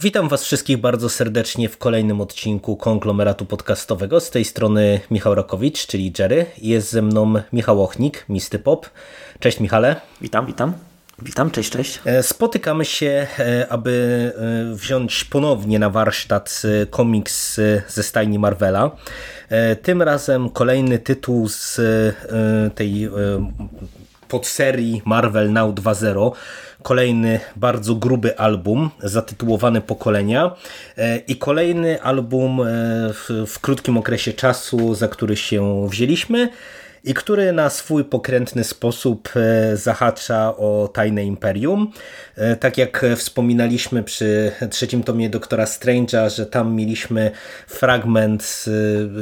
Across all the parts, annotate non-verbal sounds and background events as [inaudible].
Witam Was wszystkich bardzo serdecznie w kolejnym odcinku konglomeratu podcastowego. Z tej strony Michał Rakowicz, czyli Jerry. Jest ze mną Michał Ochnik, Misty Pop. Cześć Michale. Witam, witam. Witam, cześć, cześć. E, Spotykamy się, e, aby e, wziąć ponownie na warsztat komiks ze stajni Marvela. Tym razem kolejny tytuł z tej podserii Marvel Now 2.0 kolejny bardzo gruby album zatytułowany Pokolenia. I kolejny album w, w krótkim okresie czasu, za który się wzięliśmy i który na swój pokrętny sposób e, zahacza o Tajne Imperium. E, tak jak wspominaliśmy przy trzecim tomie Doktora Strange'a, że tam mieliśmy fragment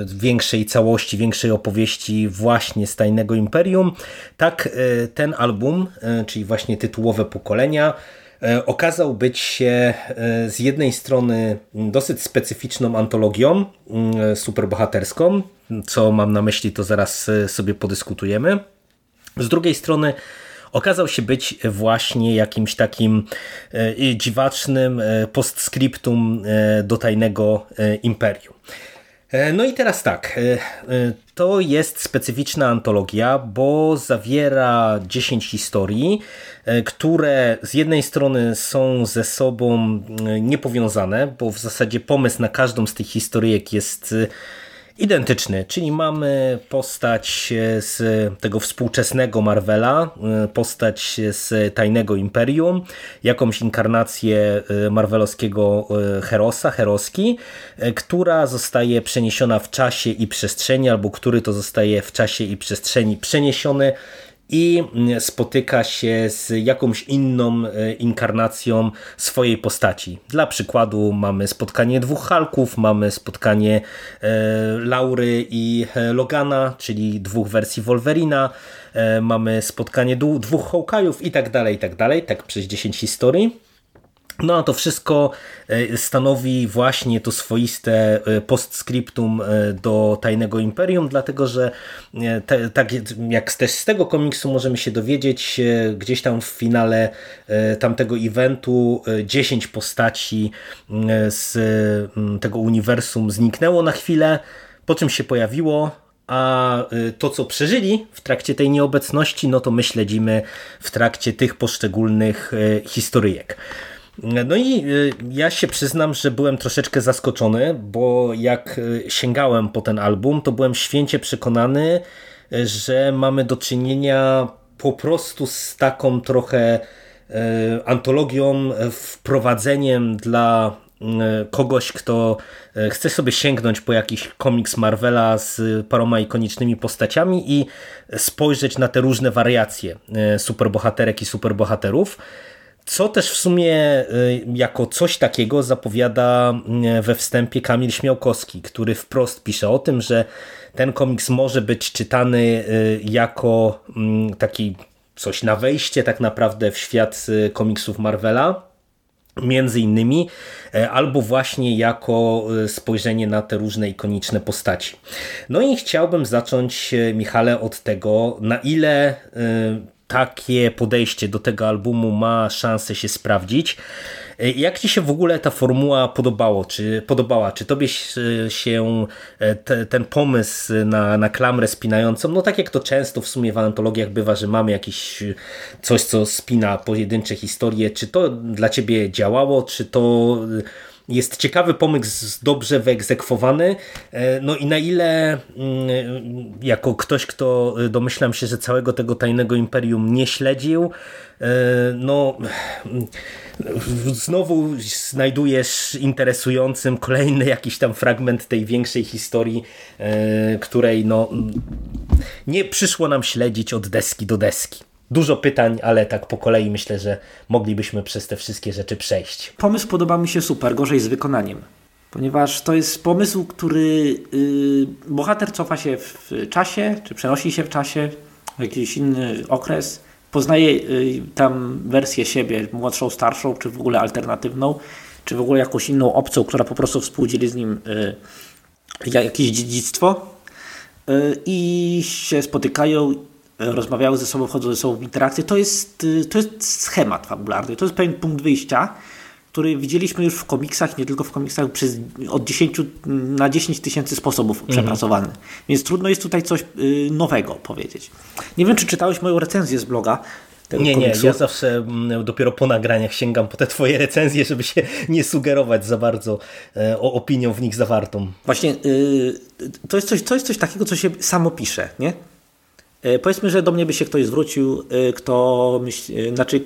większej całości, większej opowieści właśnie z Tajnego Imperium, tak e, ten album, czyli właśnie tytułowe pokolenia, okazał być się z jednej strony dosyć specyficzną antologią superbohaterską, co mam na myśli, to zaraz e, sobie podyskutujemy. Z drugiej strony okazał się być właśnie jakimś takim e, dziwacznym e, postscriptum do tajnego imperium. No i teraz tak, to jest specyficzna antologia, bo zawiera 10 historii, które z jednej strony są ze sobą niepowiązane, bo w zasadzie pomysł na każdą z tych historyjek jest identyczny, czyli mamy postać z tego współczesnego Marvela, postać z Tajnego Imperium, jakąś inkarnację e, marvelowskiego e, Herosa, Heroski, e, która zostaje przeniesiona w czasie i przestrzeni, albo który to zostaje w czasie i przestrzeni przeniesiony i spotyka się z jakąś inną e, inkarnacją swojej postaci. Dla przykładu mamy spotkanie dwóch Halków, mamy spotkanie e, Laury i e, Logana, czyli dwóch wersji Wolverina, mamy spotkanie dwóch Hawkeye'ów i tak dalej, i tak dalej, tak przez 10 historii. No a to wszystko e, stanowi właśnie to swoiste e, postscriptum e, do Tajnego Imperium, dlatego że te, tak jak też z tego komiksu możemy się dowiedzieć, gdzieś tam w finale tamtego eventu 10 postaci z tego uniwersum zniknęło na chwilę, po czym się pojawiło, a to, co przeżyli w trakcie tej nieobecności, no to my śledzimy w trakcie tych poszczególnych historyjek. No i y, ja się przyznam, że byłem troszeczkę zaskoczony, bo jak y, sięgałem po ten album, to byłem święcie przekonany, y, że mamy do czynienia po prostu z taką trochę antologią, wprowadzeniem dla kogoś, kto chce sobie sięgnąć po jakiś komiks Marvela z paroma ikonicznymi postaciami i spojrzeć na te różne wariacje superbohaterek i superbohaterów. Co też w sumie y, jako coś takiego zapowiada y, we wstępie Kamil Śmiałkowski, który wprost pisze o tym, że ten komiks może być czytany y, jako mm, taki coś na wejście tak naprawdę w świat komiksów Marvela, między innymi, albo właśnie jako spojrzenie na te różne ikoniczne postaci. No i chciałbym zacząć, Michale, od tego, na ile takie podejście do tego albumu ma szansę się sprawdzić. Jak Ci się w ogóle ta formuła podobało, czy, podobała? Czy Tobie się e, te, ten pomysł na, na klamrę spinającą, no tak jak to często w sumie w antologiach bywa, że mamy jakieś coś, co spina pojedyncze historie, czy to dla Ciebie działało, czy to jest ciekawy pomysł, dobrze wyegzekwowany. E, no i na ile mm, jako ktoś, kto e, domyślam się, że całego tego tajnego imperium nie śledził, e, no znowu znajdujesz interesującym kolejny jakiś tam fragment tej większej historii, której no nie przyszło nam śledzić od deski do deski. Dużo pytań, ale tak po kolei myślę, że moglibyśmy przez te wszystkie rzeczy przejść. Pomysł podoba mi się super, gorzej z wykonaniem. Ponieważ to jest pomysł, który yy, bohater cofa się w czasie, czy przenosi się w czasie, w jakiś inny okres, poznaje y, tam wersję siebie, młodszą, starszą, czy w ogóle alternatywną, czy w ogóle jakąś inną opcją, która po prostu współdzieli z nim y, jakieś dziedzictwo y, i się spotykają, rozmawiają ze sobą, wchodzą ze sobą w interakcję. To jest, to jest schemat fabularny, to jest pewien punkt wyjścia, który widzieliśmy już w komiksach, nie tylko w komiksach, przez od 10 na 10 tysięcy sposobów mhm. przepracowany. Więc trudno jest tutaj coś y, nowego powiedzieć. Nie wiem, czy czytałeś moją recenzję z bloga. nie, komiksu. nie, ja zawsze mm, dopiero po nagraniach sięgam po te twoje recenzje, żeby się nie sugerować za bardzo e, o opinią w nich zawartą. Właśnie y, to, jest coś, to jest coś takiego, co się samo pisze, nie? E, powiedzmy, że do mnie by się ktoś zwrócił, e, kto myśli, e, znaczy,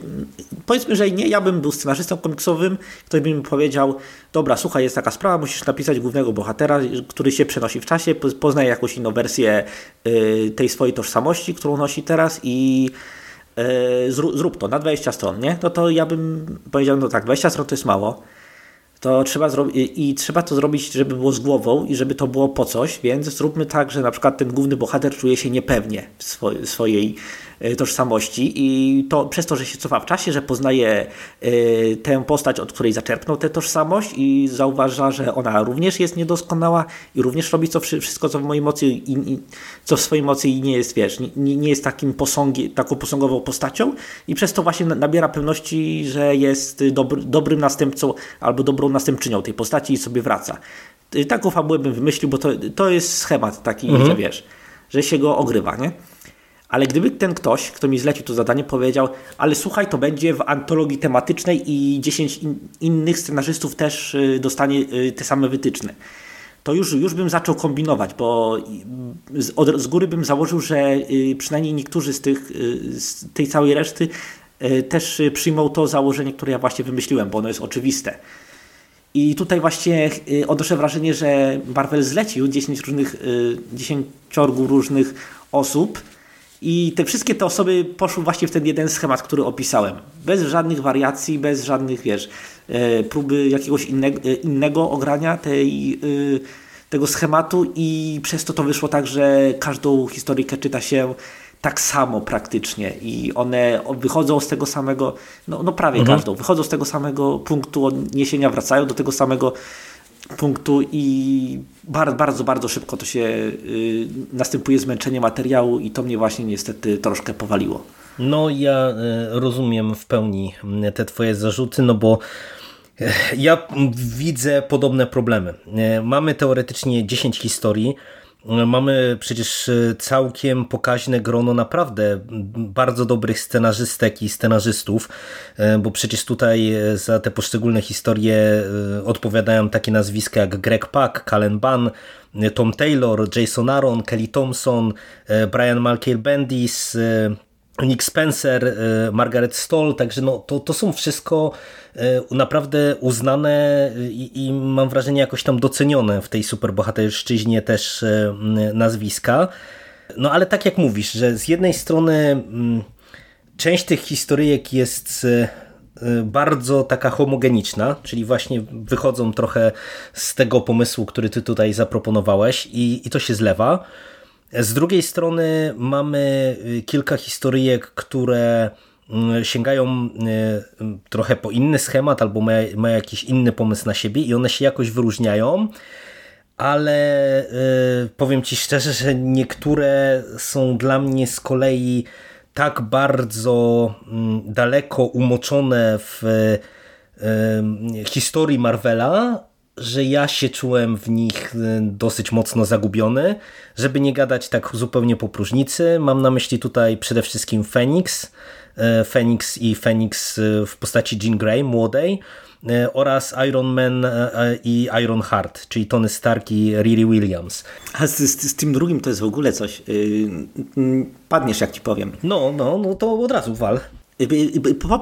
powiedzmy, że nie, ja bym był scenarzystą komiksowym, ktoś by mi powiedział, dobra, słuchaj, jest taka sprawa, musisz napisać głównego bohatera, który się przenosi w czasie, poznaje jakąś inną wersję tej swojej tożsamości, którą nosi teraz i zrób to na 20 stron, nie? No to ja bym powiedział, no tak, 20 stron to jest mało, to trzeba i trzeba to zrobić, żeby było z głową i żeby to było po coś, więc zróbmy tak, że na przykład ten główny bohater czuje się niepewnie w swojej E, tożsamości i to przez to, że się cofa w czasie, że poznaje e, tę postać, od której zaczerpnął tę tożsamość i zauważa, że ona również jest niedoskonała i również robi co, wszystko, co w mojej mocy i, i co w swojej mocy i nie jest, wiesz, nie, nie jest takim posągi, taką posągową postacią i przez to właśnie nabiera pewności, że jest dobry, dobrym następcą albo dobrą następczynią tej postaci i sobie wraca. Taką fabułę bym wymyślił, bo to, to jest schemat taki, mhm. że wiesz, że się go ogrywa, nie? Ale gdyby ten ktoś, kto mi zlecił to zadanie, powiedział, ale słuchaj, to będzie w antologii tematycznej i 10 in innych scenarzystów też y, dostanie y, te same wytyczne, to już, już bym zaczął kombinować, bo z, od, z góry bym założył, że y, przynajmniej niektórzy z, tych, z tej całej reszty też przyjmą to założenie, które ja właśnie wymyśliłem, bo ono jest oczywiste. I tutaj właśnie odnoszę wrażenie, że Marvel zlecił 10 różnych, 10 różnych osób, i te wszystkie te osoby poszły właśnie w ten jeden schemat, który opisałem. Bez żadnych wariacji, bez żadnych, wiesz, e, próby jakiegoś innego, e, innego ogrania tej, e, tego schematu i przez to to wyszło tak, że każdą historyjkę czyta się tak samo praktycznie i one wychodzą z tego samego, no, no prawie mhm. każdą, wychodzą z tego samego punktu odniesienia, wracają do tego samego punktu i bardzo, bardzo, bardzo szybko to się y, następuje zmęczenie materiału i to mnie właśnie niestety troszkę powaliło. No ja y, rozumiem w pełni y, te twoje zarzuty, no bo y, ja widzę podobne problemy. Mamy teoretycznie 10 historii, Mamy przecież e, całkiem pokaźne grono naprawdę bardzo dobrych scenarzystek i scenarzystów, e, bo przecież tutaj e, za te poszczególne historie odpowiadają takie nazwiska jak Greg Pak, Calen Bunn, Tom Taylor, Jason Aaron, Kelly Thompson, Brian Malkiel Bendis, Nick Spencer, y, Margaret Stoll, także no, to, to są wszystko y, naprawdę uznane i, i mam wrażenie jakoś tam docenione w tej superbohaterszczyźnie też y, nazwiska. No ale tak jak mówisz, że z jednej strony część tych historyjek jest bardzo taka homogeniczna, czyli właśnie wychodzą trochę z tego pomysłu, który ty tutaj zaproponowałeś i, i to się zlewa. Z drugiej strony mamy y, kilka historyjek, które mm, sięgają y, trochę po inny schemat albo mają, mają jakiś inny pomysł na siebie i one się jakoś wyróżniają, ale y, powiem Ci szczerze, że niektóre są dla mnie z kolei tak bardzo mm, daleko umoczone w historii Marvela, że ja się czułem w nich y, dosyć mocno zagubiony. Żeby nie gadać tak zupełnie po próżnicy, mam na myśli tutaj przede wszystkim Phoenix, y, Phoenix i Phoenix y, w postaci Jean Grey, młodej, oraz Iron Man i Iron Heart, czyli Tony Stark i Riri Williams. A z, z, z, tym drugim to jest w ogóle coś. Padniesz, jak ci powiem. No, no, no to od razu wal.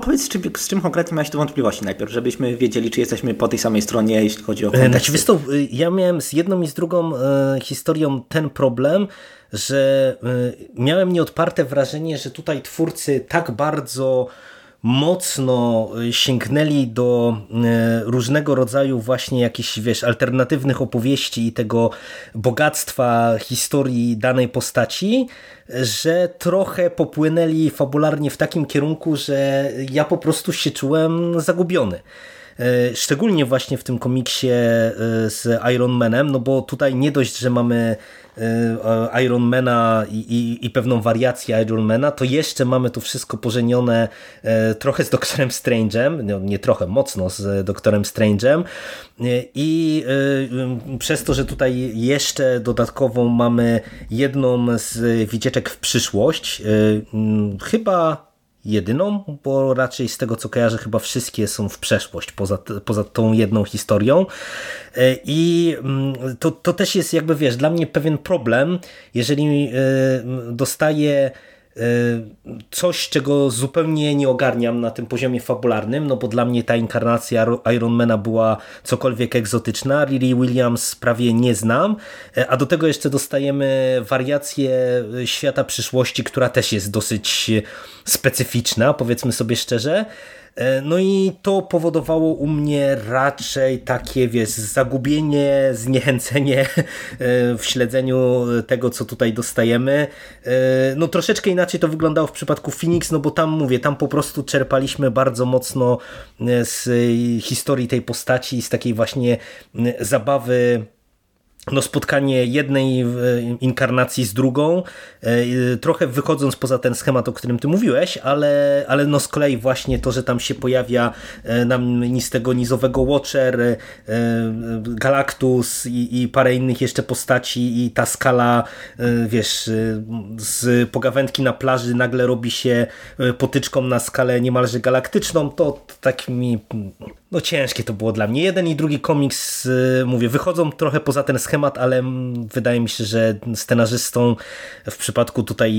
Powiedz, z czym, z czym konkretnie miałeś tu wątpliwości najpierw, żebyśmy wiedzieli, czy jesteśmy po tej samej stronie, jeśli chodzi o konteksty. Znaczy, wiesz to, ja miałem z jedną i z drugą e, historią ten problem, że e, miałem nieodparte wrażenie, że tutaj twórcy tak bardzo mocno sięgnęli do różnego rodzaju właśnie jakichś, wiesz, alternatywnych opowieści i tego bogactwa historii danej postaci, że trochę popłynęli fabularnie w takim kierunku, że ja po prostu się czułem zagubiony. E, szczególnie właśnie w tym komiksie e, z Iron Manem, no bo tutaj nie dość, że mamy e, Iron Mana i, i, i, pewną wariację Iron Mana, to jeszcze mamy tu wszystko pożenione trochę z Doktorem Strange'em, no nie trochę, mocno z Doktorem Strange'em. I przez to, że tutaj jeszcze dodatkową mamy jedną z wycieczek w przyszłość, chyba jedyną, bo raczej z tego co kojarzę chyba wszystkie są w przeszłość poza, poza tą jedną historią. E, i mm, to, to też jest jakby wiesz, dla mnie pewien problem, jeżeli e, dostaję coś, czego zupełnie nie ogarniam na tym poziomie fabularnym, no bo dla mnie ta inkarnacja Ironmana była cokolwiek egzotyczna. Riri Williams prawie nie znam, y, a do tego jeszcze dostajemy wariację świata przyszłości, która też jest dosyć specyficzna, powiedzmy sobie szczerze. E, no i to powodowało u mnie raczej takie, wiesz, zagubienie, zniechęcenie [laughs] e, w śledzeniu tego, co tutaj dostajemy. E, no troszeczkę inaczej to wyglądało w przypadku Phoenix, no bo tam mówię, tam po prostu czerpaliśmy bardzo mocno z historii tej postaci, z takiej właśnie zabawy no, spotkanie jednej inkarnacji z drugą, e, trochę wychodząc poza ten schemat, o którym ty mówiłeś, ale, ale no z kolei właśnie to, że tam się pojawia e, nam z tego nizowego Watcher, e, Galactus i, i parę innych jeszcze postaci i ta skala, wiesz, z pogawędki na plaży nagle robi się potyczką na skalę niemalże galaktyczną, to tak mi no ciężkie to było dla mnie. Jeden i drugi komiks, mówię, wychodzą trochę poza ten schemat, ale wydaje mi się, że scenarzystą w przypadku tutaj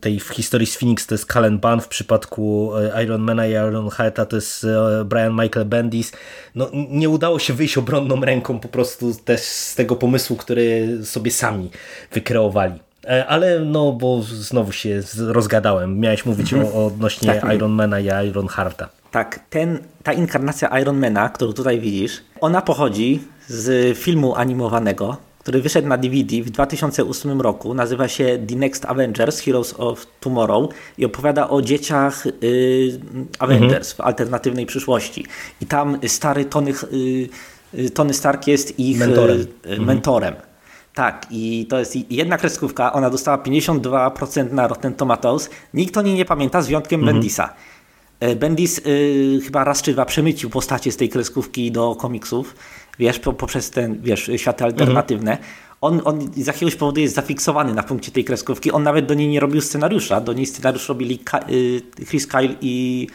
tej w historii z Phoenix to jest Cullen Bunn, w przypadku e, Iron Mana i Iron Hearta to jest e, Brian Michael Bendis. No nie udało się wyjść obronną ręką po prostu też z tego pomysłu, który sobie sami wykreowali. E, ale no, bo znowu się rozgadałem. Miałeś mówić o, odnośnie tak, Iron Mana i Iron Hearta. Tak, ten, ta inkarnacja Ironmana, którą tutaj widzisz, ona pochodzi z filmu animowanego, który wyszedł na DVD w 2008 roku. Nazywa się The Next Avengers Heroes of Tomorrow i opowiada o dzieciach y, Avengers mhm. w alternatywnej przyszłości. I tam stary Tony, y, y Tony Stark jest ich mentorem. Y, mhm. mentorem. Tak, i to jest jedna kreskówka. Ona dostała 52% na Rotten Tomatoes. Nikt o niej nie pamięta, z wyjątkiem mhm. Bendisa. E, Bendis y, chyba raz czy dwa przemycił postacie z tej kreskówki do komiksów, wiesz, poprzez ten, wiesz, światy alternatywne. Mhm. On, on z jakiegoś powodu jest zafiksowany na punkcie tej kreskówki. On nawet do niej nie robił scenariusza. Do niej scenariusz robili Ka y, Chris Kyle i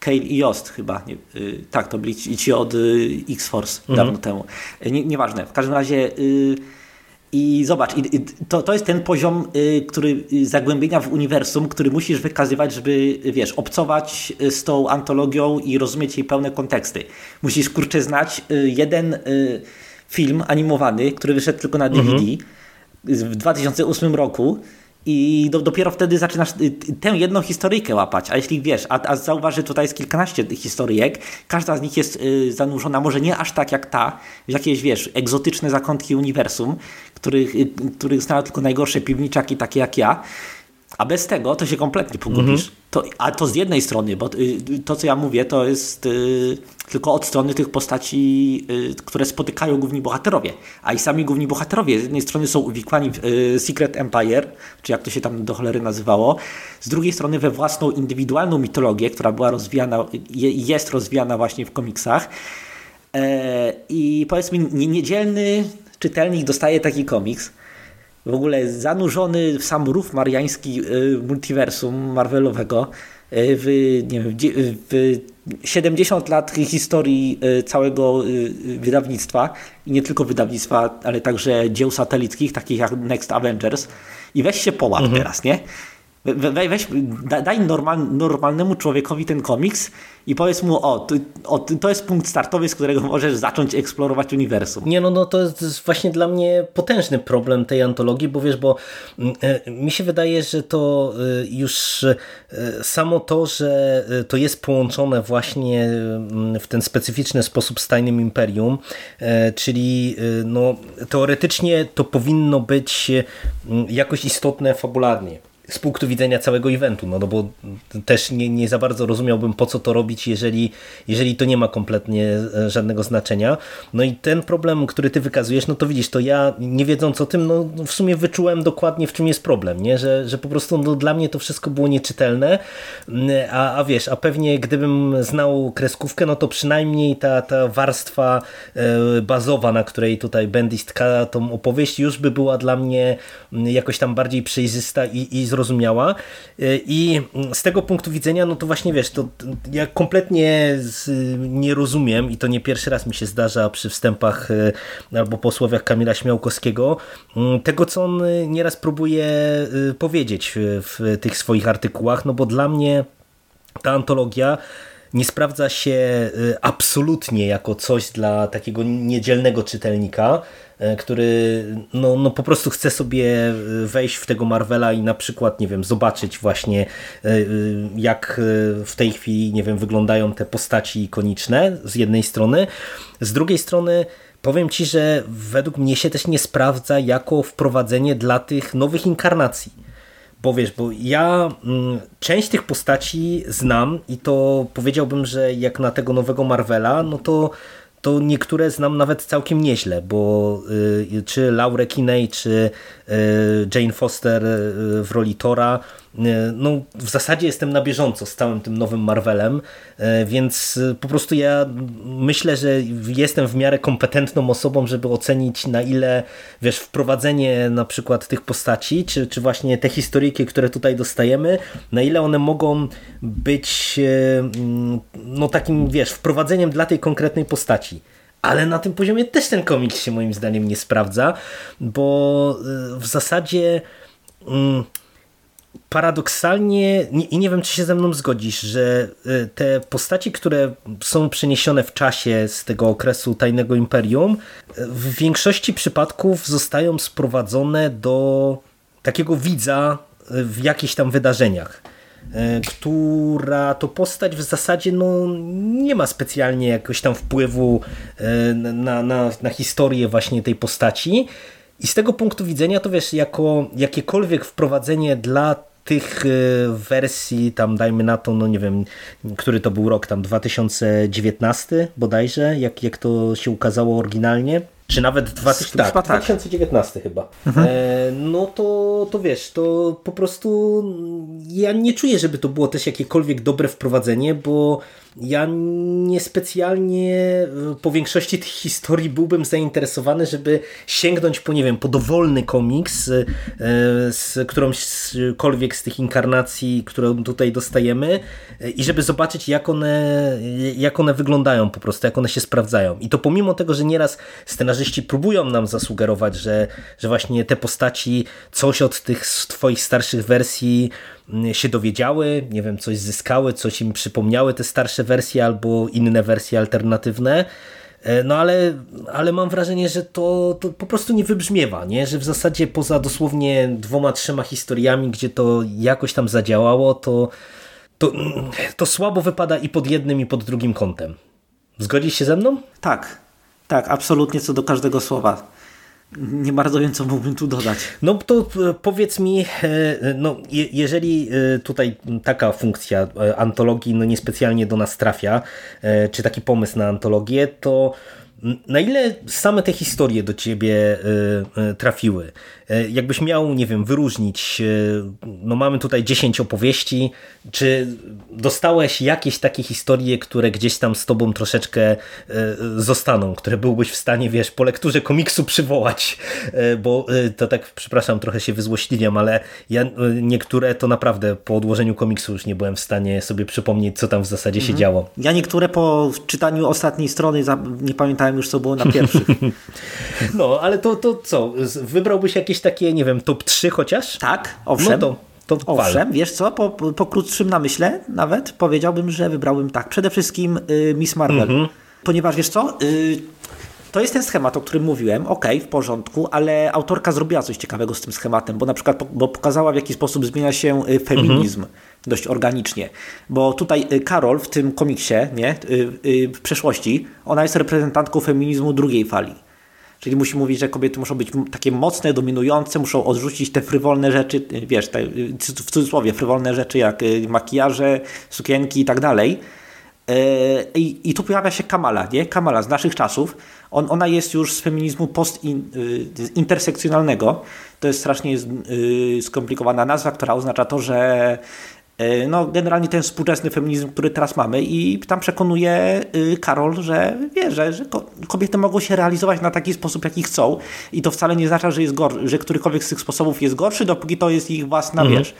Kale i Jost chyba. Nie, y, tak, to byli ci, ci od y, X-Force mhm. dawno temu. Nie, nieważne. W każdym razie y, i zobacz, to, to jest ten poziom, y, który y, zagłębienia w uniwersum, który musisz wykazywać, żeby, wiesz, obcować y, z tą antologią i rozumieć jej pełne konteksty. Musisz, kurczę, znać jeden film animowany, który wyszedł tylko na DVD mhm. w 2008 roku i do, dopiero wtedy zaczynasz y, tę jedną historyjkę łapać. A jeśli wiesz, a, a że tutaj jest kilkanaście historyjek, każda z nich jest y, zanurzona, może nie aż tak jak ta, w jakieś, wiesz, egzotyczne zakątki uniwersum, których, y, których znają tylko najgorsze piwniczaki, takie jak ja. A bez tego to się kompletnie pogubisz. Mhm. To, a to z jednej strony, bo y, to co ja mówię to jest y, tylko od strony tych postaci, y, które spotykają główni bohaterowie. A i sami główni bohaterowie z jednej strony są uwikłani w Secret Empire, czy jak to się tam do cholery nazywało, z drugiej strony we własną indywidualną mitologię, która była rozwijana, je, jest rozwijana właśnie w komiksach. E, I powiedzmy niedzielny czytelnik dostaje taki komiks, w ogóle zanurzony w sam rów mariański y, multiversum Marvelowego y, w, nie wiem, w 70 lat historii y, całego wydawnictwa i nie tylko wydawnictwa, ale także dzieł satelickich, takich jak Next Avengers i weź się połap mhm. teraz, nie? We, weź, daj normal, normalnemu człowiekowi ten komiks i powiedz mu, o, to, o, to jest punkt startowy, z którego możesz zacząć eksplorować uniwersum. Nie, no, no to jest właśnie dla mnie potężny problem tej antologii, bo wiesz, bo mm, e, mi się wydaje, że to e, już e, samo to, że to jest połączone właśnie mm, w ten specyficzny sposób z Tajnym Imperium, czyli no, teoretycznie to powinno być jakoś istotne fabularnie z punktu widzenia całego eventu, no, no bo też nie, nie za bardzo rozumiałbym po co to robić, jeżeli, jeżeli to nie ma kompletnie e, żadnego znaczenia. No i ten problem, który ty wykazujesz, no to widzisz, to ja nie wiedząc o tym, no w sumie wyczułem dokładnie w czym jest problem, nie? Że, że po prostu no, dla mnie to wszystko było nieczytelne, a, a wiesz, a pewnie gdybym znał kreskówkę, no to przynajmniej ta, ta warstwa e, bazowa, na której tutaj Bendis tka tą opowieść już by była dla mnie jakoś tam bardziej przejrzysta i, i zrozumiała y, i z tego punktu widzenia, no to właśnie wiesz, to ja kompletnie nie rozumiem i to nie pierwszy raz mi się zdarza przy wstępach y, albo posłowiach Kamila Śmiałkowskiego, y, tego co on nieraz próbuje powiedzieć w tych swoich artykułach, no bo dla mnie ta antologia nie sprawdza się absolutnie jako coś dla takiego niedzielnego czytelnika, E, który no, no po prostu chce sobie e, wejść w tego Marvela i na przykład, nie wiem, zobaczyć właśnie jak w tej chwili, nie wiem, wyglądają te postaci ikoniczne z jednej strony, z drugiej strony powiem Ci, że według mnie się też nie sprawdza jako wprowadzenie dla tych nowych inkarnacji. Bo wiesz, bo ja mm, część tych postaci znam i to powiedziałbym, że jak na tego nowego Marvela, no to to niektóre znam nawet całkiem nieźle, bo y, czy Laurę Kinney, czy y, Jane Foster y, w roli Tora no, w zasadzie jestem na bieżąco z całym tym nowym Marvelem, e, więc e, po prostu ja myślę, że jestem w miarę kompetentną osobą, żeby ocenić na ile, wiesz, wprowadzenie na przykład tych postaci, czy, czy właśnie te historyjki, które tutaj dostajemy, na ile one mogą być no takim, wiesz, wprowadzeniem dla tej konkretnej postaci. Ale na tym poziomie też ten komiks się moim zdaniem nie sprawdza, bo w zasadzie mm, paradoksalnie, i nie wiem, czy się ze mną zgodzisz, że y, te postaci, które są przeniesione w czasie z tego okresu Tajnego Imperium, y, w większości przypadków zostają sprowadzone do takiego widza y, w jakichś tam wydarzeniach która to postać w zasadzie no, nie ma specjalnie jakoś tam wpływu na, na, na historię właśnie tej postaci. I z tego punktu widzenia to wiesz, jako jakiekolwiek wprowadzenie dla tych e, wersji, tam dajmy na to, no nie wiem, który to był rok, tam 2019 bodajże, jak, jak to się ukazało oryginalnie, czy nawet 20, tak, tak. 2019 chyba. Mhm. E, no to, to wiesz, to po prostu ja nie czuję, żeby to było też jakiekolwiek dobre wprowadzenie, bo ja niespecjalnie e, po większości tych historii byłbym zainteresowany, żeby sięgnąć po, nie wiem, po dowolny komiks e, z którąśkolwiek z tych inkarnacji, którą tutaj dostajemy e, i żeby zobaczyć, jak one, jak one wyglądają po prostu, jak one się sprawdzają. I to pomimo tego, że nieraz scenarzyści próbują nam zasugerować, że, że właśnie te postaci coś od tych twoich starszych wersji się dowiedziały, nie wiem, coś zyskały, coś im przypomniały te starsze wersje albo inne wersje alternatywne. E, no ale, ale mam wrażenie, że to, to po prostu nie wybrzmiewa, nie? że w zasadzie poza dosłownie dwoma, trzema historiami, gdzie to jakoś tam zadziałało, to, to, to słabo wypada i pod jednym, i pod drugim kątem. Zgodzisz się ze mną? Tak, tak, absolutnie co do każdego słowa nie bardzo wiem, co mógłbym tu dodać. No to e, powiedz mi, e, no, jeżeli e, tutaj taka funkcja antologii no niespecjalnie do nas trafia, czy taki pomysł na antologię, to na ile same te historie do ciebie trafiły? E, jakbyś miał, nie wiem, wyróżnić, e, no mamy tutaj 10 opowieści, czy dostałeś jakieś takie historie, które gdzieś tam z tobą troszeczkę e, zostaną, które byłbyś w stanie, wiesz, po lekturze komiksu przywołać, bo to tak, przepraszam, trochę się wyzłośliwiam, ale ja niektóre to naprawdę po odłożeniu komiksu już nie byłem w stanie sobie przypomnieć, co tam w zasadzie mhm. się działo. Ja niektóre po czytaniu ostatniej strony nie pamiętałem już, co było na pierwszych. [laughs] no, ale to, to co, wybrałbyś jakieś takie, nie wiem, top 3 chociaż? Tak, owszem. No to, to wal. Owszem, wiesz co, po, po krótszym namyśle nawet powiedziałbym, że wybrałbym tak. Przede wszystkim y, Miss Marvel. Mhm. Ponieważ wiesz co, y, to jest ten schemat, o którym mówiłem, okej, w porządku, ale autorka zrobiła coś ciekawego z tym schematem, bo na przykład po, bo pokazała w jaki sposób zmienia się y, feminizm dość organicznie. Bo tutaj y, Karol w tym komiksie, nie, y, y, w przeszłości, ona jest reprezentantką feminizmu drugiej fali. Czyli musi mówić, że kobiety muszą być takie mocne, dominujące, muszą odrzucić te frywolne rzeczy, y, wiesz, te, y, w cudzysłowie, frywolne rzeczy jak y, makijaże, sukienki i tak dalej. E, I, I tu pojawia się Kamala, nie? Kamala z naszych czasów. On, ona jest już z feminizmu post-intersekcjonalnego. To jest strasznie y, skomplikowana nazwa, która oznacza to, że y, no, generalnie ten współczesny feminizm, który teraz mamy i tam przekonuje y, Karol, że wie, że, że ko- kobiety mogą się realizować na taki sposób, jaki chcą i to wcale nie oznacza, że, jest gor- że którykolwiek z tych sposobów jest gorszy, dopóki to jest ich własna, wiesz,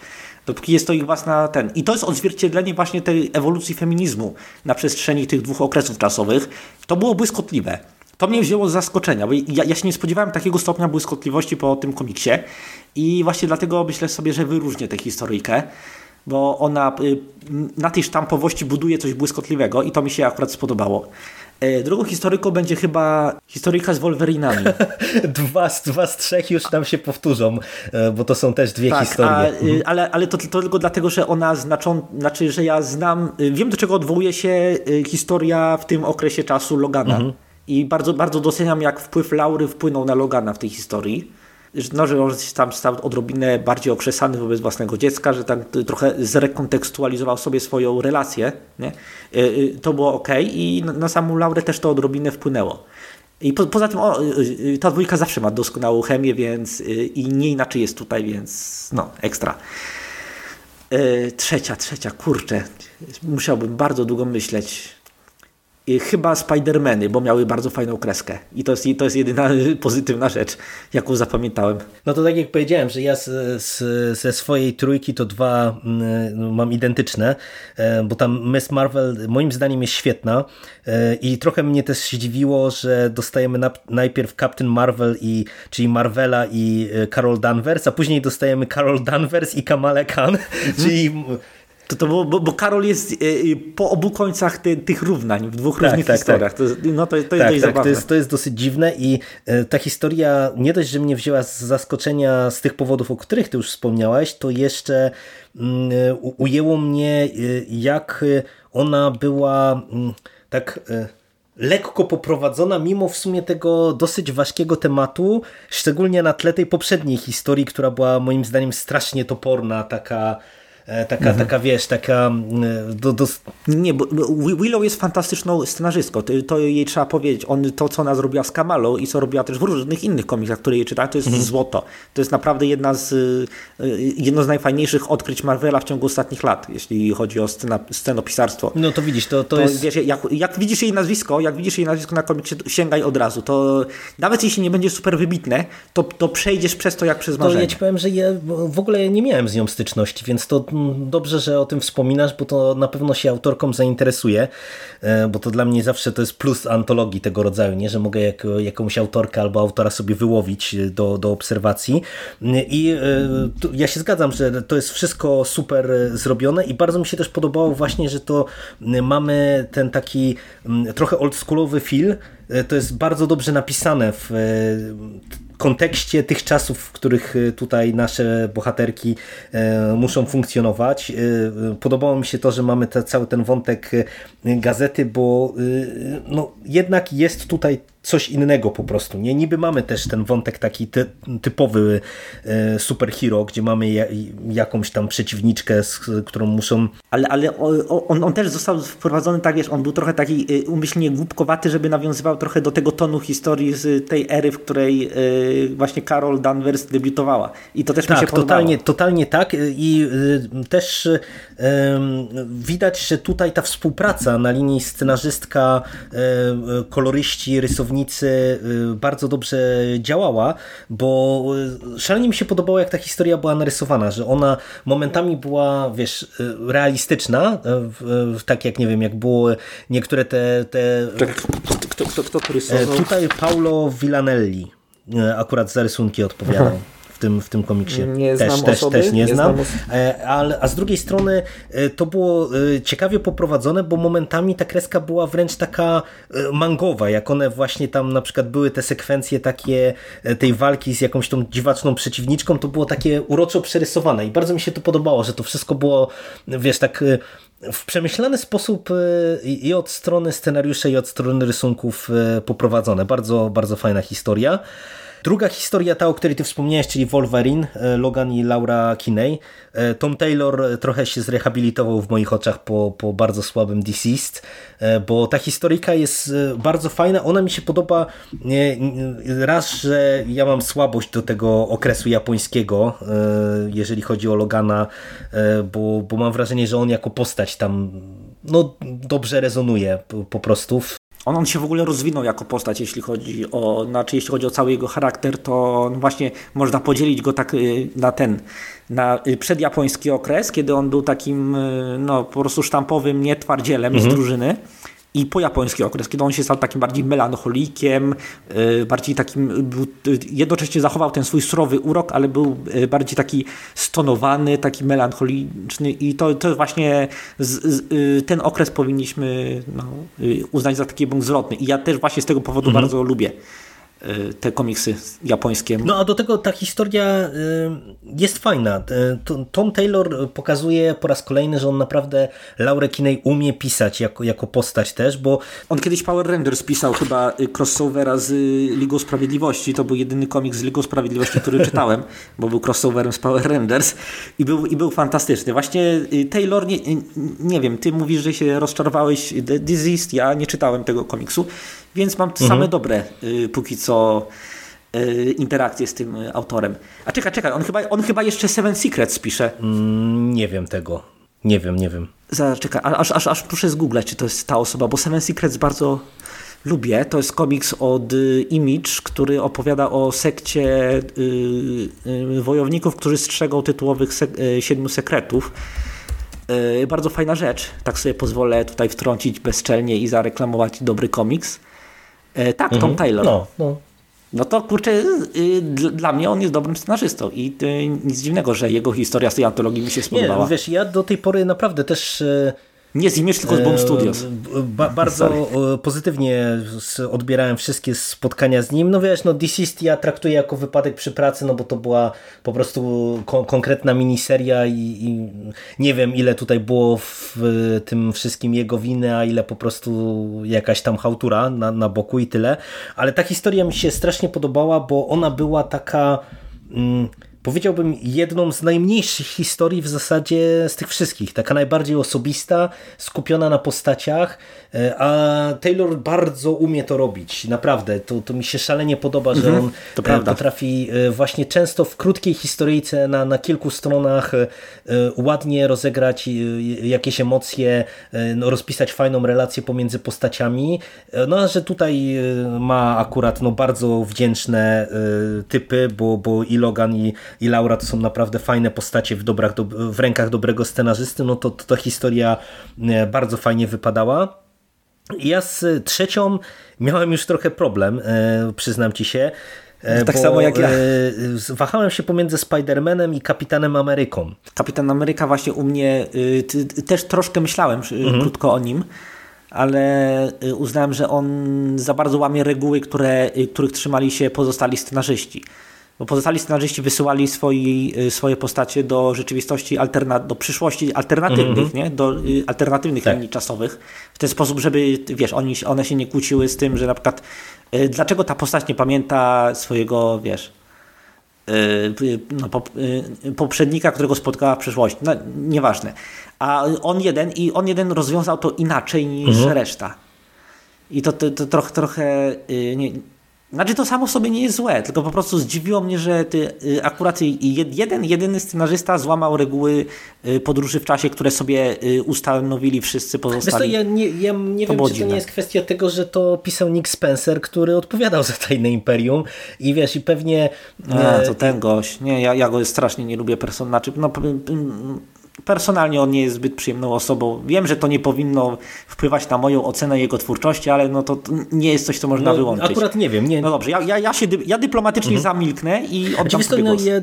dopóki jest to ich własna ten. I to jest odzwierciedlenie właśnie tej ewolucji feminizmu na przestrzeni tych dwóch okresów czasowych. To było błyskotliwe. To mnie wzięło z zaskoczenia, bo ja, ja się nie spodziewałem takiego stopnia błyskotliwości po tym komiksie i właśnie dlatego myślę sobie, że wyróżnię tę historyjkę, bo ona y, na tej sztampowości buduje coś błyskotliwego i to mi się akurat spodobało. E, Drugą historyką będzie chyba historyjka z Wolverinami. [laughs] Dwa, z- dwa z trzech już nam się powtórzą, e, bo to są też dwie Tak, historie. a, y, ale, ale to, to tylko dlatego, że ona znaczą, znaczy, że ja znam, y, wiem do czego odwołuje się historia w tym okresie czasu Logana. I bardzo, bardzo doceniam, jak wpływ Laury wpłynął na Logana w tej historii. No, że on tam stał odrobinę bardziej okrzesany wobec własnego dziecka, że tak trochę zrekontekstualizował sobie swoją relację. Nie? Y, y, To było ok i na- samą Laurę też to odrobinę wpłynęło. I po, poza tym o, y, ta dwójka zawsze ma doskonałą chemię, więc i nie inaczej jest tutaj, więc no, ekstra. Trzecia, trzecia, kurczę. Musiałbym bardzo długo myśleć. Y, Chyba Spidermany, bo miały bardzo fajną kreskę. I to jest, to jest jedyna [laughs] pozytywna rzecz, jaką zapamiętałem. No to tak jak powiedziałem, że ja z, z, ze swojej trójki to dwa mm, mam identyczne, e, bo tam Miss Marvel moim zdaniem jest świetna e, i trochę mnie też zdziwiło, że dostajemy najpierw Captain Marvel, i, czyli Marvela i e, Carol Danvers, a później dostajemy Carol Danvers i Kamala Khan, [laughs] czyli To, to było, bo, bo Karol jest y, y, po obu końcach ty, tych równań, w dwóch Tak, różnych tak, historiach. To, jest- no to, to jest tak, dość tak, zabawne. to jest, to jest dosyć dziwne i e, ta historia nie dość, że mnie wzięła z zaskoczenia z tych powodów, o których ty już wspomniałeś, to jeszcze mm, ujęło mnie, e, jak e, ona była mm, tak e, lekko poprowadzona, mimo w sumie tego dosyć ważkiego tematu, szczególnie na tle tej poprzedniej historii, która była moim zdaniem strasznie toporna, taka e, Taka, taka wiesz, taka mm, do, do, Nie, bo bo Wi- Willow jest fantastyczną scenarzystką. To, to jej trzeba powiedzieć. On, to, co ona zrobiła z Kamalą i co robiła też w różnych innych komiksach, które jej czytałem, to jest Mhm. złoto. To jest naprawdę jedna z, y, jedno z najfajniejszych odkryć Marvela w ciągu ostatnich lat, jeśli chodzi o scena, scenopisarstwo. no to widzisz, to, to, To jest... wiesz, jak, jak widzisz jej nazwisko, jak widzisz jej nazwisko na komiksie, to sięgaj od razu. To nawet jeśli nie będzie super wybitne, to, to przejdziesz przez to jak przez To marzenie. ja ci powiem, że ja w ogóle nie miałem z nią styczności, więc to dobrze, że o tym wspominasz, bo to na pewno się autorkom zainteresuje, e, bo to dla mnie zawsze to jest plus antologii tego rodzaju, nie? że mogę jak, jakąś autorkę albo autora sobie wyłowić e, do, do obserwacji. I e, ja się zgadzam, że to jest wszystko super zrobione i bardzo mi się też podobało właśnie, że to mamy ten taki trochę oldschoolowy E, to jest bardzo dobrze napisane w kontekście tych czasów, w których e, tutaj nasze bohaterki e, muszą funkcjonować. E, Podobało mi się to, że mamy te, cały ten wątek gazety, bo no, jednak jest tutaj coś innego po prostu. Nie? Niby mamy też ten wątek taki ty, typowy e, superhero, gdzie mamy ja, jakąś tam przeciwniczkę, z którą muszą Ale, ale on, on też został wprowadzony tak, wiesz, on był trochę taki y, umyślnie głupkowaty, żeby nawiązywał trochę do tego tonu historii z tej ery, w której y, właśnie Carol Danvers debiutowała. I to też mi się Tak, podobało. totalnie, totalnie tak i y, też widać, że tutaj ta współpraca na linii scenarzystka, y, koloryści, rysownicy y, bardzo dobrze działała, bo y, szalenie mi się podobało, jak ta historia była narysowana, że ona momentami była, wiesz, y, realistyczna, tak jak, nie wiem, jak było niektóre te, te Czekaj, kto, kto, kto, kto to e, tutaj Paulo Villanelli akurat za rysunki odpowiadał. [laughs] tym, w tym komiksie. Nie też, znam też, osoby, też nie, nie znam. znam E, ale, a z drugiej strony e, to było e, ciekawie poprowadzone, bo momentami ta kreska była wręcz taka mangowa, jak one właśnie tam na przykład były te sekwencje takie tej walki z jakąś tą dziwaczną przeciwniczką, to było takie uroczo przerysowane i bardzo mi się to podobało, że to wszystko było, wiesz, tak w przemyślany sposób i od strony scenariusza i od strony rysunków poprowadzone. Bardzo, bardzo fajna historia. Druga historia, ta o której ty wspomniałeś, czyli Wolverine, e, Logan i Laura Kinney. E, Tom Taylor e, trochę się zrehabilitował w moich oczach po, po bardzo słabym Deceased, bo ta historyjka jest bardzo fajna. Ona mi się podoba raz, że ja mam słabość do tego okresu japońskiego, jeżeli chodzi o Logana, bo, bo mam wrażenie, że on jako postać tam no, dobrze rezonuje po, prostu. On, on się w ogóle rozwinął jako postać, jeśli chodzi o, znaczy jeśli chodzi o cały jego charakter, to właśnie można podzielić go tak y, na ten, na y, przedjapoński okres, kiedy on był takim y, no po prostu sztampowym nietwardzielem z drużyny i po japoński okres, kiedy on się stał takim bardziej melancholikiem, y, bardziej takim, był, y, jednocześnie zachował ten swój surowy urok, ale był y, bardziej taki stonowany, taki melancholiczny i to, to właśnie z, z, ten okres powinniśmy no, uznać za taki punkt zwrotny. I ja też właśnie z tego powodu bardzo lubię te komiksy japońskie. No a do tego ta historia y, jest fajna. Y, to- Tom Taylor pokazuje po raz kolejny, że on naprawdę Laurę Kinney umie pisać jako, jako postać też, bo On kiedyś Power Rangers pisał chyba y, crossovera z y, Ligą Sprawiedliwości. To był jedyny komiks z Ligą Sprawiedliwości, który [laughs] czytałem, bo był crossoverem z Power Rangers i był, i był fantastyczny. Właśnie y, Taylor, nie, y, nie wiem, ty mówisz, że się rozczarowałeś The Diseased, ja nie czytałem tego komiksu, więc mam same dobre y, póki co y, interakcje z tym y, autorem. A czekaj, czekaj, on chyba, on chyba jeszcze Seven Secrets pisze. mm, nie wiem tego. Nie wiem, nie wiem. Zaraz, czekaj, a- aż, aż, aż muszę zgooglać, czy to jest ta osoba, bo Seven Secrets bardzo lubię. To jest komiks od y, Image, który opowiada o sekcie y, wojowników, którzy strzegą tytułowych siedmiu sekretów. Bardzo fajna rzecz. Tak sobie pozwolę tutaj wtrącić bezczelnie i zareklamować dobry komiks. Y, tak, Tom Taylor. No, no. No to kurczę, y, dla, dla mnie on jest dobrym scenarzystą i y, nic dziwnego, że jego historia z tej antologii mi się spodobała. Nie, wiesz, ja do tej pory naprawdę też e, Nie z Image, tylko z Studios. E, Ba bardzo e, pozytywnie odbierałem wszystkie spotkania z nim. No wiesz, no Deceased ja traktuję jako wypadek przy pracy, no bo to była po prostu ko konkretna miniseria i, i nie wiem ile tutaj było w tym wszystkim jego winy, a ile po prostu jakaś tam hałtura na, na boku i tyle. Ale ta historia mi się strasznie podobała, bo ona była taka... Mm, powiedziałbym, jedną z najmniejszych historii w zasadzie z tych wszystkich. Taka najbardziej osobista, skupiona na postaciach, e, a Taylor bardzo umie to robić. Naprawdę. To, to mi się szalenie podoba, że on to e, potrafi e, właśnie często w krótkiej historyjce na, na kilku stronach ładnie rozegrać jakieś emocje, no, rozpisać fajną relację pomiędzy postaciami. No a że tutaj ma akurat no, bardzo wdzięczne typy, bo, bo i Logan i, i Laura to są naprawdę fajne postacie w, dobrach, do, w rękach dobrego scenarzysty, no to, to ta historia e, bardzo fajnie wypadała. Ja z trzecią miałem już trochę problem, e, przyznam ci się. e, Tak samo jak ja. Wahałem się pomiędzy Spider-Manem i Kapitanem Ameryką. Kapitan Ameryka właśnie u mnie y, też troszkę myślałem y, krótko o nim, ale y, uznałem, że on za bardzo łamie reguły, które, których trzymali się pozostali scenarzyści. Bo pozostali scenarzyści wysyłali swoi, y, swoje postacie do rzeczywistości, alterna, do przyszłości alternatywnych, nie? do y, alternatywnych Tak. linii czasowych, w ten sposób, żeby, wiesz, oni, one się nie kłóciły z tym, że na przykład y, dlaczego ta postać nie pamięta swojego, wiesz, y, no, pop, y, poprzednika, którego spotkała w przeszłości. No, nieważne. A on jeden i on jeden rozwiązał to inaczej niż reszta. I to, to, to trochę, trochę nie, znaczy to samo w sobie nie jest złe, tylko po prostu zdziwiło mnie, że ty, y, akurat jed- jeden, jedyny scenarzysta złamał reguły y, podróży w czasie, które sobie y, ustanowili wszyscy Wiesz co, pozostali. ja nie, ja nie wiem, było czy to dziwne. nie jest kwestia tego, że to pisał Nick Spencer, który odpowiadał za Tajne Imperium i wiesz, i pewnie... A, e, to ten gość. Nie, ja, ja go strasznie nie lubię personaczy. No, personalnie on nie jest zbyt przyjemną osobą. Wiem, że to nie powinno wpływać na moją ocenę jego twórczości, ale no to nie jest coś, co można no, wyłączyć. Akurat nie wiem. Nie... No dobrze, ja, ja, ja, się, ja dyplomatycznie mhm. zamilknę i oddam to, no, ja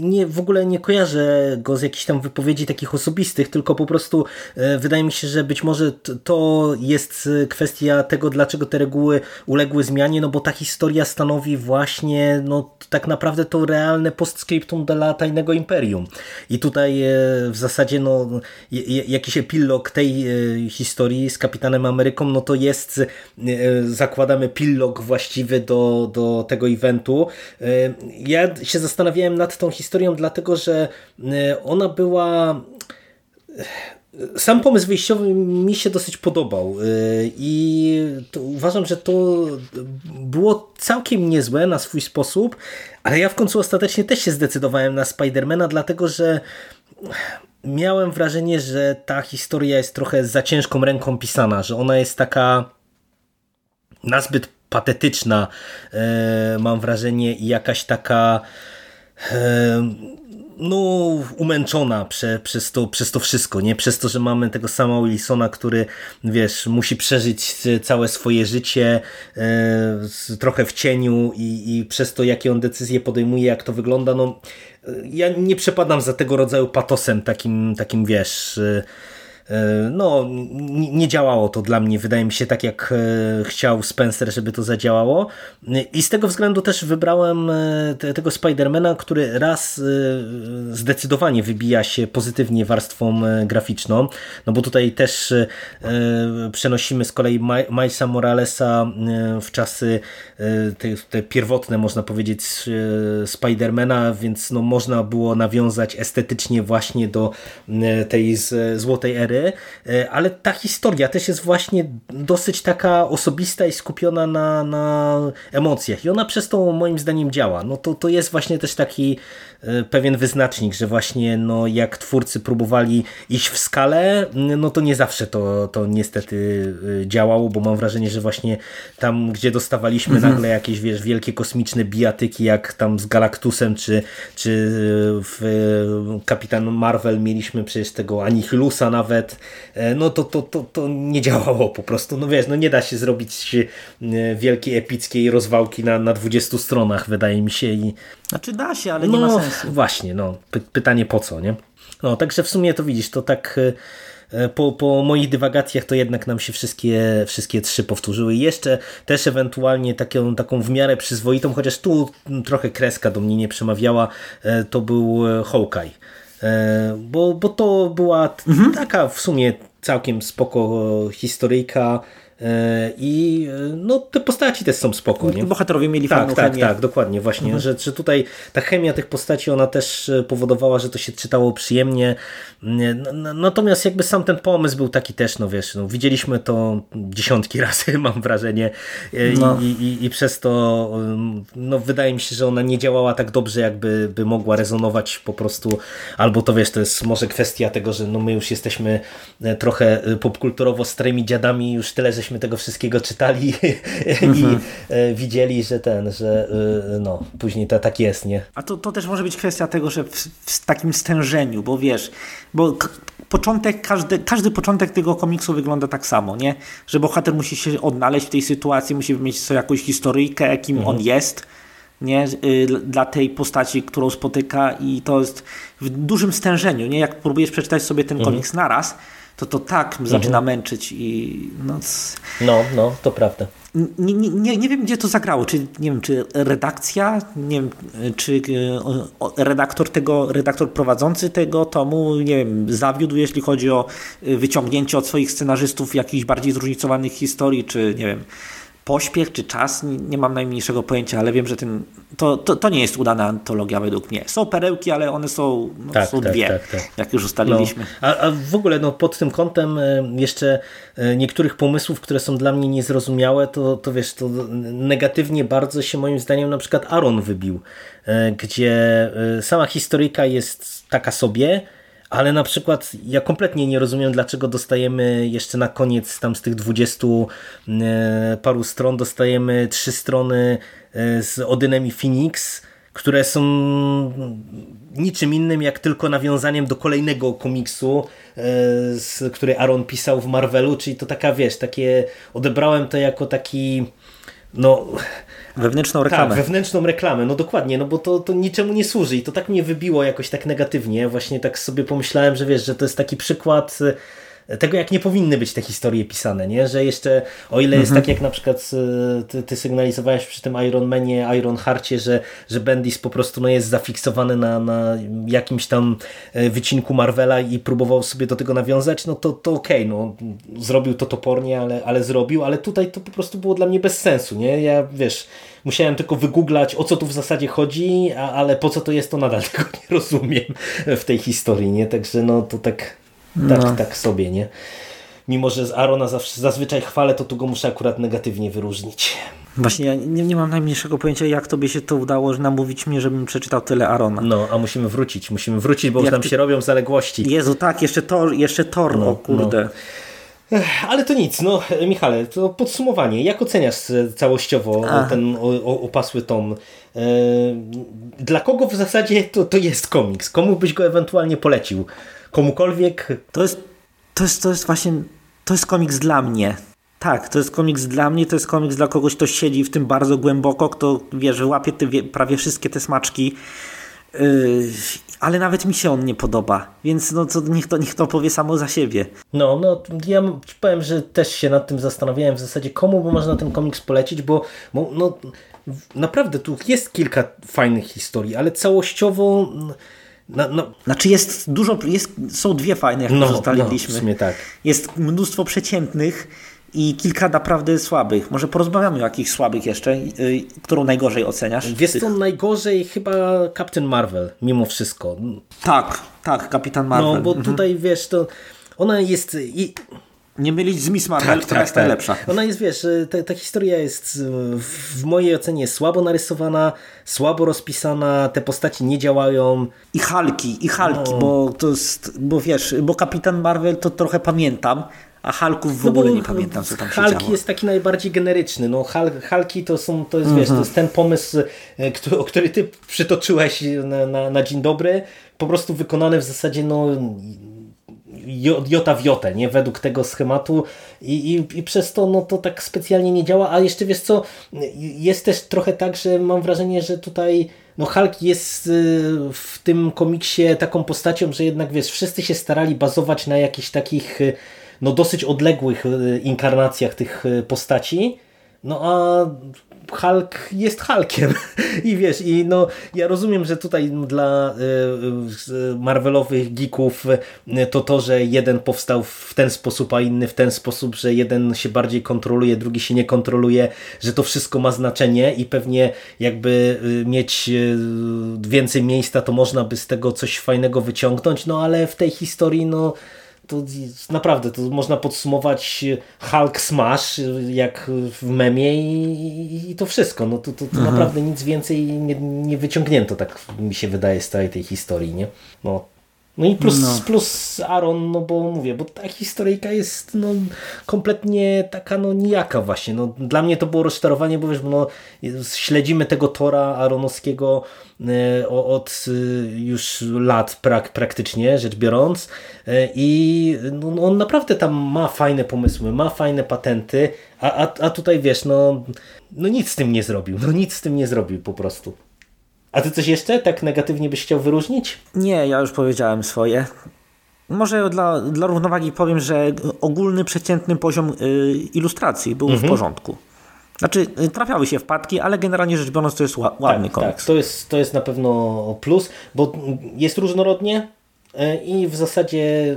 nie, W ogóle nie kojarzę go z jakichś tam wypowiedzi takich osobistych, tylko po prostu e, wydaje mi się, że być może to jest e, kwestia tego, dlaczego te reguły uległy zmianie, no bo ta historia stanowi właśnie no tak naprawdę to realne postscriptum dla Tajnego Imperium. I tutaj e, w zasadzie no, jakiś epilog tej e, historii z Kapitanem Ameryką, no to jest e, zakładamy epilog właściwy do, do tego eventu. Ja się zastanawiałem nad tą historią, dlatego że ona była sam pomysł wyjściowy mi się dosyć podobał i uważam, że to było całkiem niezłe na swój sposób, ale ja w końcu ostatecznie też się zdecydowałem na Spidermana, dlatego że miałem wrażenie, że ta historia jest trochę za ciężką ręką pisana, że ona jest taka nazbyt patetyczna, e, mam wrażenie, i jakaś taka e, no, umęczona prze, przez, to, przez to wszystko, nie? Przez to, że mamy tego sama Wilsona, który, wiesz, musi przeżyć całe swoje życie e, trochę w cieniu i, i przez to, jakie on decyzje podejmuje, jak to wygląda, no ja nie przepadam za tego rodzaju patosem, takim, takim wiesz... E, no, nie działało to dla mnie, wydaje mi się, tak jak e, chciał Spencer, żeby to zadziałało. I z tego względu też wybrałem e, tego Spidermana, który raz zdecydowanie wybija się pozytywnie warstwą graficzną, no bo tutaj też przenosimy z kolei Milesa Moralesa w czasy te, te pierwotne, można powiedzieć, Spidermana, więc no można było nawiązać estetycznie właśnie do tej złotej ery gry, e, ale ta historia też jest właśnie dosyć taka osobista i skupiona na, na emocjach i ona przez to moim zdaniem działa. No to, to jest właśnie też taki e, pewien wyznacznik, że właśnie no, jak twórcy próbowali iść w skalę, no to nie zawsze to, to niestety e, działało, bo mam wrażenie, że właśnie tam, gdzie dostawaliśmy mhm. nagle jakieś wiesz, wielkie kosmiczne bijatyki, jak tam z Galactusem, czy, czy w Kapitan Marvel mieliśmy przecież tego Anihilusa nawet, E, no to, to, to, to nie działało po prostu. No wiesz, no nie da się zrobić e, wielkiej, epickiej rozwałki na, na 20 stronach, wydaje mi się. I... Znaczy da się, ale nie no, ma sensu. Właśnie, no. Py pytanie po co, nie? No, także w sumie to widzisz, to tak e, po, po moich dywagacjach to jednak nam się wszystkie, wszystkie trzy powtórzyły. I jeszcze też ewentualnie taką, taką w miarę przyzwoitą, chociaż tu trochę kreska do mnie nie przemawiała, to był Hawkeye. E, bo, bo to była mhm. taka w sumie całkiem spoko historyjka I e, no, te postaci też są spoko. Nie? Bohaterowie mieli tak, tak, chemię. Tak, dokładnie. Właśnie, mhm. że, że tutaj ta chemia tych postaci, ona też e, powodowała, że to się czytało przyjemnie. Natomiast jakby sam ten pomysł był taki też, no wiesz, no, widzieliśmy to dziesiątki [laughs] razy, mam wrażenie. No. I, i, I przez to no, wydaje mi się, że ona nie działała tak dobrze, jakby by mogła rezonować po prostu. Albo to wiesz, to jest może kwestia tego, że no, my już jesteśmy trochę popkulturowo starymi dziadami, już tyle, że żeśmy tego wszystkiego czytali [laughs] i mhm. e, widzieli, że ten, że e, no, później to tak jest, nie? A to, to też może być kwestia tego, że w, w takim stężeniu, bo wiesz, bo początek, każdy, każdy początek tego komiksu wygląda tak samo, nie? Że bohater musi się odnaleźć w tej sytuacji, musi mieć sobie jakąś historyjkę, kim mhm. on jest, nie? Y, dla tej postaci, którą spotyka i to jest w dużym stężeniu, nie? Jak próbujesz przeczytać sobie ten mhm. komiks naraz, to to tak mhm. zaczyna męczyć i no... No, no, to prawda. Nie, nie, nie wiem, gdzie to zagrało. Czy, nie wiem, czy redakcja, nie wiem, czy e, redaktor tego, redaktor prowadzący tego tomu, nie wiem, zawiódł, jeśli chodzi o e, wyciągnięcie od swoich scenarzystów jakichś bardziej zróżnicowanych historii, czy nie wiem, pośpiech czy czas, nie, mam najmniejszego pojęcia, ale wiem, że ten, to, to, to, nie jest udana antologia według mnie. Są perełki, ale one są, no, tak, są tak, dwie, tak, tak. jak już ustaliliśmy. No, a, a, w ogóle no, pod tym kątem e, jeszcze e, niektórych pomysłów, które są dla mnie niezrozumiałe, to, to wiesz, to negatywnie bardzo się moim zdaniem na przykład Aaron wybił, e, gdzie sama historyjka jest taka sobie, ale na przykład ja kompletnie nie rozumiem, dlaczego dostajemy jeszcze na koniec tam z tych dwudziestu e, paru stron dostajemy trzy strony e, z Odynem i Phoenix, które są niczym innym jak tylko nawiązaniem do kolejnego komiksu, e, który Aaron pisał w Marvelu, czyli to taka, wiesz, takie, odebrałem to jako taki, no... Wewnętrzną reklamę. Tak, wewnętrzną reklamę, no dokładnie, no bo to, to niczemu nie służy i to tak mnie wybiło jakoś tak negatywnie, właśnie tak sobie pomyślałem, że wiesz, że to jest taki przykład tego, jak nie powinny być te historie pisane, nie? że jeszcze o ile jest mhm. tak, jak na przykład e, ty, ty, sygnalizowałeś przy tym Iron Manie, Iron Harcie, że, że Bendis po prostu no, jest zafiksowany na, na jakimś tam e, wycinku Marvela i próbował sobie do tego nawiązać, no to, to okej, okay, no, zrobił to topornie, ale, ale zrobił, ale tutaj to po prostu było dla mnie bez sensu, nie? Ja, wiesz, musiałem tylko wygooglać, o co tu w zasadzie chodzi, a, ale po co to jest, to nadal [laughs] tego nie rozumiem w tej historii, nie? Także no to tak tak, no. tak sobie, nie? Mimo, że z Arona zawsze, zazwyczaj chwalę, to tu go muszę akurat negatywnie wyróżnić. Właśnie ja nie, nie mam najmniejszego pojęcia, jak tobie się to udało że namówić mnie, żebym przeczytał tyle Arona. No, a musimy wrócić, musimy wrócić, bo jak już nam ty... się robią zaległości. Jezu, tak, jeszcze Thor, jeszcze Thor, no, o kurde. No. Ale to nic, no Michale, to podsumowanie. Jak oceniasz e, całościowo Ach. ten opasły tom? E, dla kogo w zasadzie to, to jest komiks? Komu byś go ewentualnie polecił? Komukolwiek. To jest, to jest, to jest właśnie, to jest komiks dla mnie. Tak, to jest komiks dla mnie, to jest komiks dla kogoś, kto siedzi w tym bardzo głęboko, kto wiesz, łapie te, prawie wszystkie te smaczki. Yy, ale nawet mi się on nie podoba, więc no to niech, to niech to powie samo za siebie. No, no ja powiem, że też się nad tym zastanawiałem w zasadzie, komu by można ten komiks polecić, bo, bo no, naprawdę tu jest kilka fajnych historii, ale całościowo no, no. Znaczy jest dużo, jest, są dwie fajne, jak no, ustaliliśmy. No, tak. Jest mnóstwo przeciętnych i kilka naprawdę słabych. Może porozmawiamy o jakichś słabych jeszcze, yy, którą najgorzej oceniasz? Wiesz co, najgorzej chyba Captain Marvel, mimo wszystko. Tak, tak, Kapitan Marvel. No, bo mhm. tutaj wiesz, to ona jest... Nie mylić z Miss Marvel, tak, która tak, jest tak. najlepsza. Ona jest, wiesz, ta, ta, historia jest w mojej ocenie słabo narysowana, słabo rozpisana, te postaci nie działają. I Halki, i Halki, no. bo to jest, bo wiesz, bo Kapitan Marvel to trochę pamiętam, a Halków w no ogóle nie pamiętam, co tam się Halki działo. jest taki najbardziej generyczny. No, Hal, Halki to są, to jest, wiesz, to jest ten pomysł, e, który, o który ty przytoczyłeś na, na, na dzień dobry, po prostu wykonany w zasadzie, no jota w jotę, nie? Według tego schematu. I, i, i przez to no to tak specjalnie nie działa, a jeszcze wiesz co, jest też trochę tak, że mam wrażenie, że tutaj no Hulk jest y, w tym komiksie taką postacią, że jednak wiesz, wszyscy się starali bazować na jakichś takich y, no dosyć odległych y, inkarnacjach tych postaci, no a Hulk jest Hulkiem. [laughs] I wiesz, i no ja rozumiem, że tutaj dla y, Marvelowych geeków y, to to, że jeden powstał w ten sposób, a inny w ten sposób, że jeden się bardziej kontroluje, drugi się nie kontroluje, że to wszystko ma znaczenie i pewnie jakby y, mieć więcej miejsca, to można by z tego coś fajnego wyciągnąć, no ale w tej historii no to naprawdę to można podsumować Hulk Smash jak w memie i, i to wszystko. No to, to, to mhm. naprawdę nic więcej nie, nie wyciągnięto, tak mi się wydaje z całej tej historii. Nie? No, no i plus, no. plus Aaron, no bo mówię, bo ta historyjka jest no, kompletnie taka no nijaka właśnie. No, dla mnie to było rozczarowanie, bo wiesz, no, śledzimy tego Tora Aronowskiego e, od e, już lat prak, praktycznie, rzecz biorąc e, i no, no, on naprawdę tam ma fajne pomysły, ma fajne patenty, a, a, a tutaj wiesz, no, no nic z tym nie zrobił, no nic z tym nie zrobił po prostu. A ty coś jeszcze tak negatywnie byś chciał wyróżnić? Nie, ja już powiedziałem swoje. Może dla, dla równowagi powiem, że ogólny, przeciętny poziom y, ilustracji był mhm. w porządku. Znaczy, y, trafiały się wpadki, ale generalnie rzecz biorąc, to jest ładny tak, komiks. Tak, to jest, to jest na pewno plus, bo jest różnorodnie y, i w zasadzie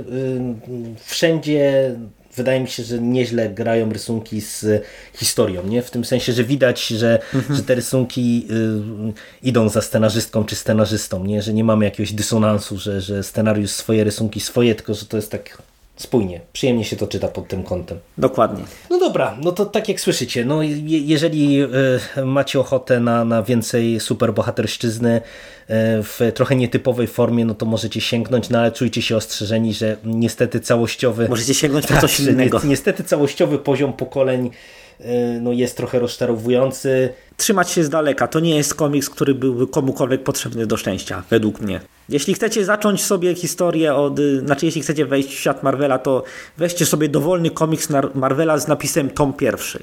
wszędzie wydaje mi się, że nieźle grają rysunki z historią, nie? W tym sensie, że widać, że, mhm. że te rysunki y, idą za scenarzystką czy scenarzystą, nie? Że nie mamy jakiegoś dysonansu, że, że scenariusz swoje, rysunki swoje, tylko że to jest tak spójnie. Przyjemnie się to czyta pod tym kątem. Dokładnie. No dobra, no to tak jak słyszycie, no je, jeżeli y, macie ochotę na, na więcej superbohaterszczyzny y, w trochę nietypowej formie, no to możecie sięgnąć, no ale czujcie się ostrzeżeni, że niestety całościowy... Możecie sięgnąć po coś innego. Niestety całościowy poziom pokoleń y, no jest trochę rozczarowujący. Trzymać się z daleka. To nie jest komiks, który byłby komukolwiek potrzebny do szczęścia, według mnie. Jeśli chcecie zacząć sobie historię od, znaczy jeśli chcecie wejść w świat Marvela, to weźcie sobie dowolny komiks Marvela z napisem tom pierwszy.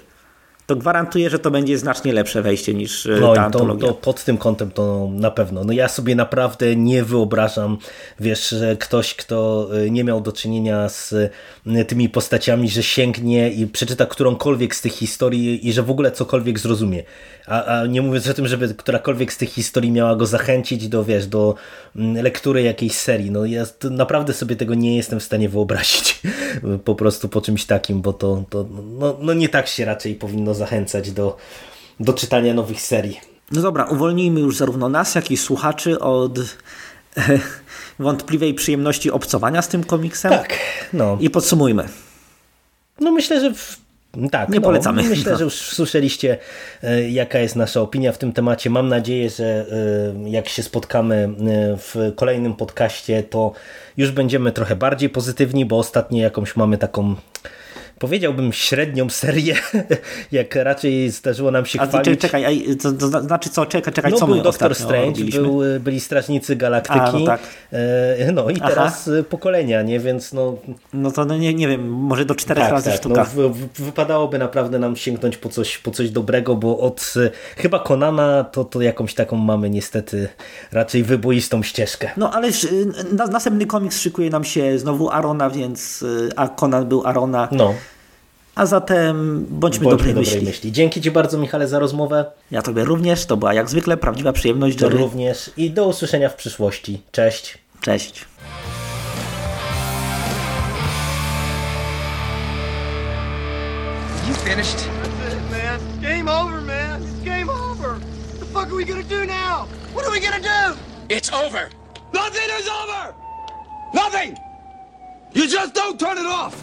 To gwarantuję, że to będzie znacznie lepsze wejście niż y, No ta to, to pod tym kątem to na pewno. No ja sobie naprawdę nie wyobrażam, wiesz, że ktoś, kto y, nie miał do czynienia z y, tymi postaciami, że sięgnie i przeczyta którąkolwiek z tych historii i że w ogóle cokolwiek zrozumie. A, a nie mówiąc o tym, żeby którakolwiek z tych historii miała go zachęcić do, wiesz, do mm, lektury jakiejś serii. No ja naprawdę sobie tego nie jestem w stanie wyobrazić [laughs] po prostu po czymś takim, bo to, to no, no nie tak się raczej powinno zachęcać do, do czytania nowych serii. No dobra, uwolnijmy już zarówno nas, jak i słuchaczy od e, wątpliwej przyjemności obcowania z tym komiksem. Tak, no. I podsumujmy. No myślę, że w, tak. Nie no, polecamy. Myślę, No. że już słyszeliście, e, jaka jest nasza opinia w tym temacie. Mam nadzieję, że e, jak się spotkamy e, w kolejnym podcaście, to już będziemy trochę bardziej pozytywni, bo ostatnio jakąś mamy taką. Powiedziałbym średnią serię, [laughs] jak raczej zdarzyło nam się A chwalić. czekaj, a, to, to znaczy co, czekaj, czekaj, No co był ostatnio Strange, był, byli Strażnicy Galaktyki, A, no tak. e, no i Aha. teraz e, pokolenia, nie? Więc no No to no nie, nie wiem, może do czterech tak, razy tak. sztuka. No, wypadałoby naprawdę nam sięgnąć po coś, po coś dobrego, bo od e, chyba Konana to, to jakąś taką mamy niestety raczej wyboistą ścieżkę. No ale na, następny komiks szykuje nam się znowu Arona, więc y, a Conan był Arona. No, A zatem bądźmy, bądźmy dobrej, dobrej myśli. myśli. Dzięki Ci bardzo Michale za rozmowę, Ja tobie również, to była jak zwykle prawdziwa przyjemność. to Jerry. również i do usłyszenia w przyszłości. Cześć. Cześć. You finished? That's it, man. Game over, man. It's game over. What the fuck are we gonna do now? What are we gonna do? It's over. Nothing is over! Nothing! You just don't turn it off!